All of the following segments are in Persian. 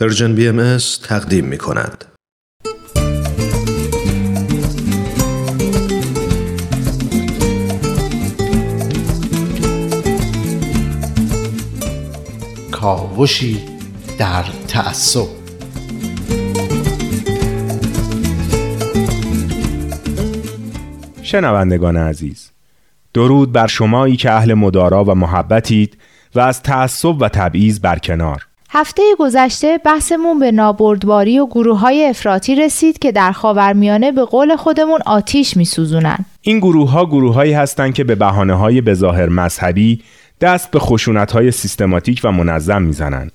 پرژن بی ام تقدیم می کند. کاوشی در تعصب شنوندگان عزیز درود بر شمایی که اهل مدارا و محبتید و از تعصب و تبعیض برکنار هفته گذشته بحثمون به نابردباری و گروه های افراطی رسید که در خاورمیانه به قول خودمون آتیش میسوزونن. این گروه ها گروه هستند که به بحانه های بظاهر مذهبی دست به خشونت های سیستماتیک و منظم می‌زنند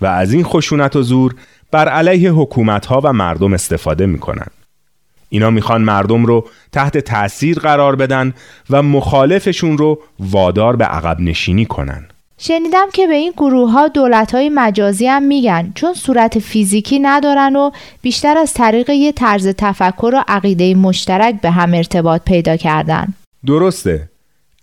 و از این خشونت و زور بر علیه حکومت ها و مردم استفاده می‌کنند. اینا می‌خوان مردم رو تحت تأثیر قرار بدن و مخالفشون رو وادار به عقب نشینی کنن. شنیدم که به این گروه ها دولت های مجازی هم میگن چون صورت فیزیکی ندارن و بیشتر از طریق یه طرز تفکر و عقیده مشترک به هم ارتباط پیدا کردن. درسته.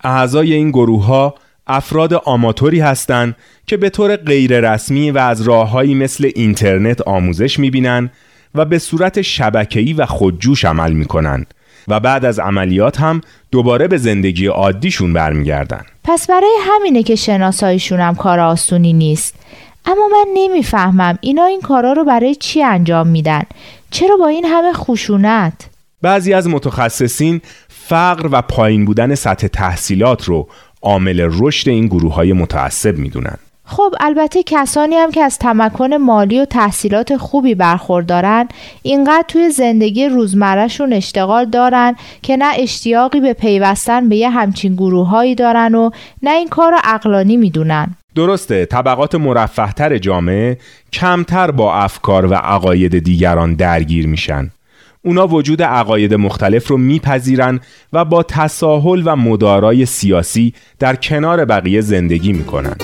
اعضای این گروه ها افراد آماتوری هستند که به طور غیر رسمی و از راههایی مثل اینترنت آموزش می‌بینن و به صورت شبکه‌ای و خودجوش عمل می‌کنن و بعد از عملیات هم دوباره به زندگی عادیشون برمیگردن. پس برای همینه که شناساییشون هم کار آسونی نیست. اما من نمی‌فهمم اینا این کارا رو برای چی انجام میدن؟ چرا با این همه خشونت؟ بعضی از متخصصین فقر و پایین بودن سطح تحصیلات رو عامل رشد این گروه های متعصب می‌دونن. خب البته کسانی هم که از تمکن مالی و تحصیلات خوبی برخوردارن اینقدر توی زندگی روزمرهشون اشتغال دارن که نه اشتیاقی به پیوستن به یه همچین گروههایی دارن و نه این کار رو اقلانی می‌دونن. درسته طبقات مرفهتر جامعه کمتر با افکار و عقاید دیگران درگیر میشن. اونا وجود عقاید مختلف رو میپذیرن و با تساهل و مدارای سیاسی در کنار بقیه زندگی می‌کنن.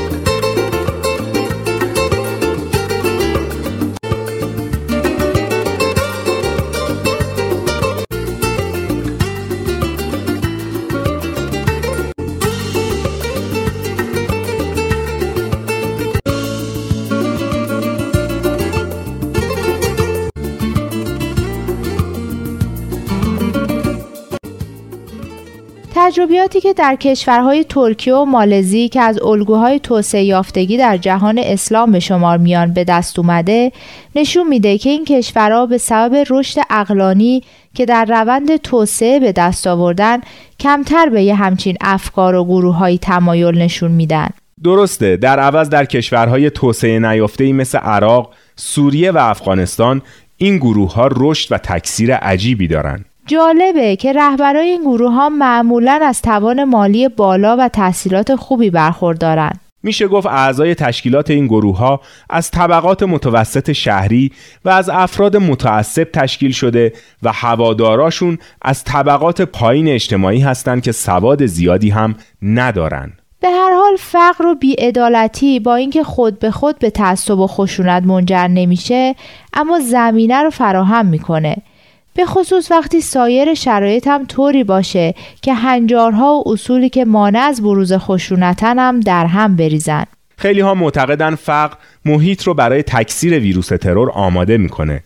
تجربیاتی که در کشورهای ترکیه و مالزی که از الگوهای توسعه یافتگی در جهان اسلام به شمار میان به دست اومده نشون میده که این کشورها به سبب رشد اقلانی که در روند توسعه به دست آوردن کمتر به یه همچین افکار و گروه های تمایل نشون میدن درسته در عوض در کشورهای توسعه نیافته مثل عراق، سوریه و افغانستان این گروه ها رشد و تکثیر عجیبی دارند. جالبه که رهبرای این گروه ها معمولا از توان مالی بالا و تحصیلات خوبی برخوردارن. میشه گفت اعضای تشکیلات این گروه ها از طبقات متوسط شهری و از افراد متعصب تشکیل شده و هواداراشون از طبقات پایین اجتماعی هستند که سواد زیادی هم ندارن. به هر حال فقر و بیعدالتی با اینکه خود به خود به تعصب و خشونت منجر نمیشه اما زمینه رو فراهم می‌کنه به خصوص وقتی سایر شرایط هم طوری باشه که هنجارها و اصولی که مانع از بروز خشونتن هم در هم بریزن. خیلی ها معتقدن فقر محیط رو برای تکثیر ویروس ترور آماده می‌کنه.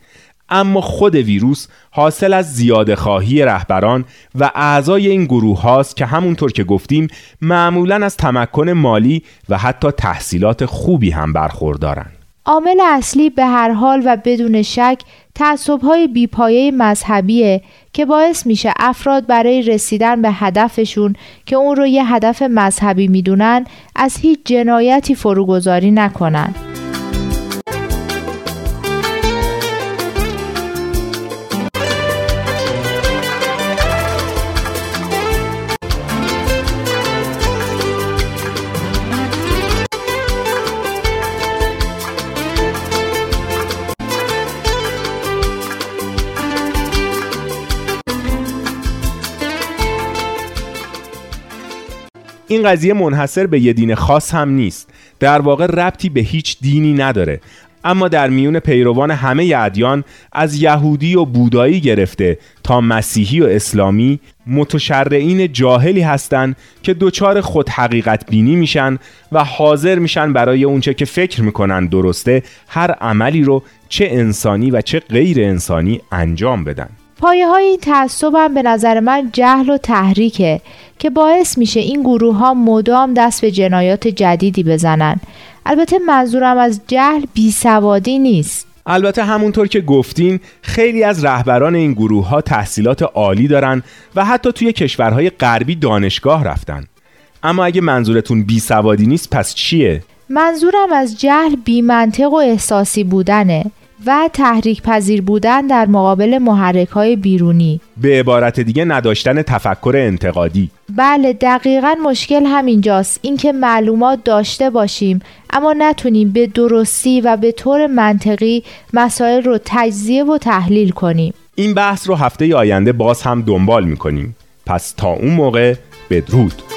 اما خود ویروس حاصل از زیاده خواهی رهبران و اعضای این گروه هاست که همونطور که گفتیم معمولا از تمکن مالی و حتی تحصیلات خوبی هم برخوردارن. عامل اصلی به هر حال و بدون شک تعصبهای بیپایه مذهبیه که باعث میشه افراد برای رسیدن به هدفشون که اون رو یه هدف مذهبی می‌دونن از هیچ جنایتی فروگذاری نکنن. این قضیه منحصر به یه دین خاص هم نیست. در واقع ربطی به هیچ دینی نداره. اما در میون پیروان همه ادیان از یهودی و بودایی گرفته تا مسیحی و اسلامی متشرعین جاهلی هستند که دچار خود حقیقت بینی میشن و حاضر میشن برای اونچه که فکر می‌کنن درسته هر عملی رو چه انسانی و چه غیر انسانی انجام بدن. پایه های این تعصب هم به نظر من جهل و تحریکه که باعث میشه این گروه ها مدام دست به جنایات جدیدی بزنن. البته منظورم از جهل بیسوادی نیست. البته همونطور که گفتین خیلی از رهبران این گروه ها تحصیلات عالی دارن و حتی توی کشورهای غربی دانشگاه رفتن. اما اگه منظورتون بیسوادی نیست پس چیه؟ منظورم از جهل بیمنطق و احساسی بودنه. و تحریک پذیر بودن در مقابل محرک های بیرونی. به عبارت دیگه نداشتن تفکر انتقادی. بله دقیقا مشکل همینجاست. اینکه معلومات داشته باشیم اما نتونیم به درستی و به طور منطقی مسائل رو تجزیه و تحلیل کنیم. این بحث رو هفته آینده باز هم دنبال می‌کنیم. پس تا اون موقع بدرود.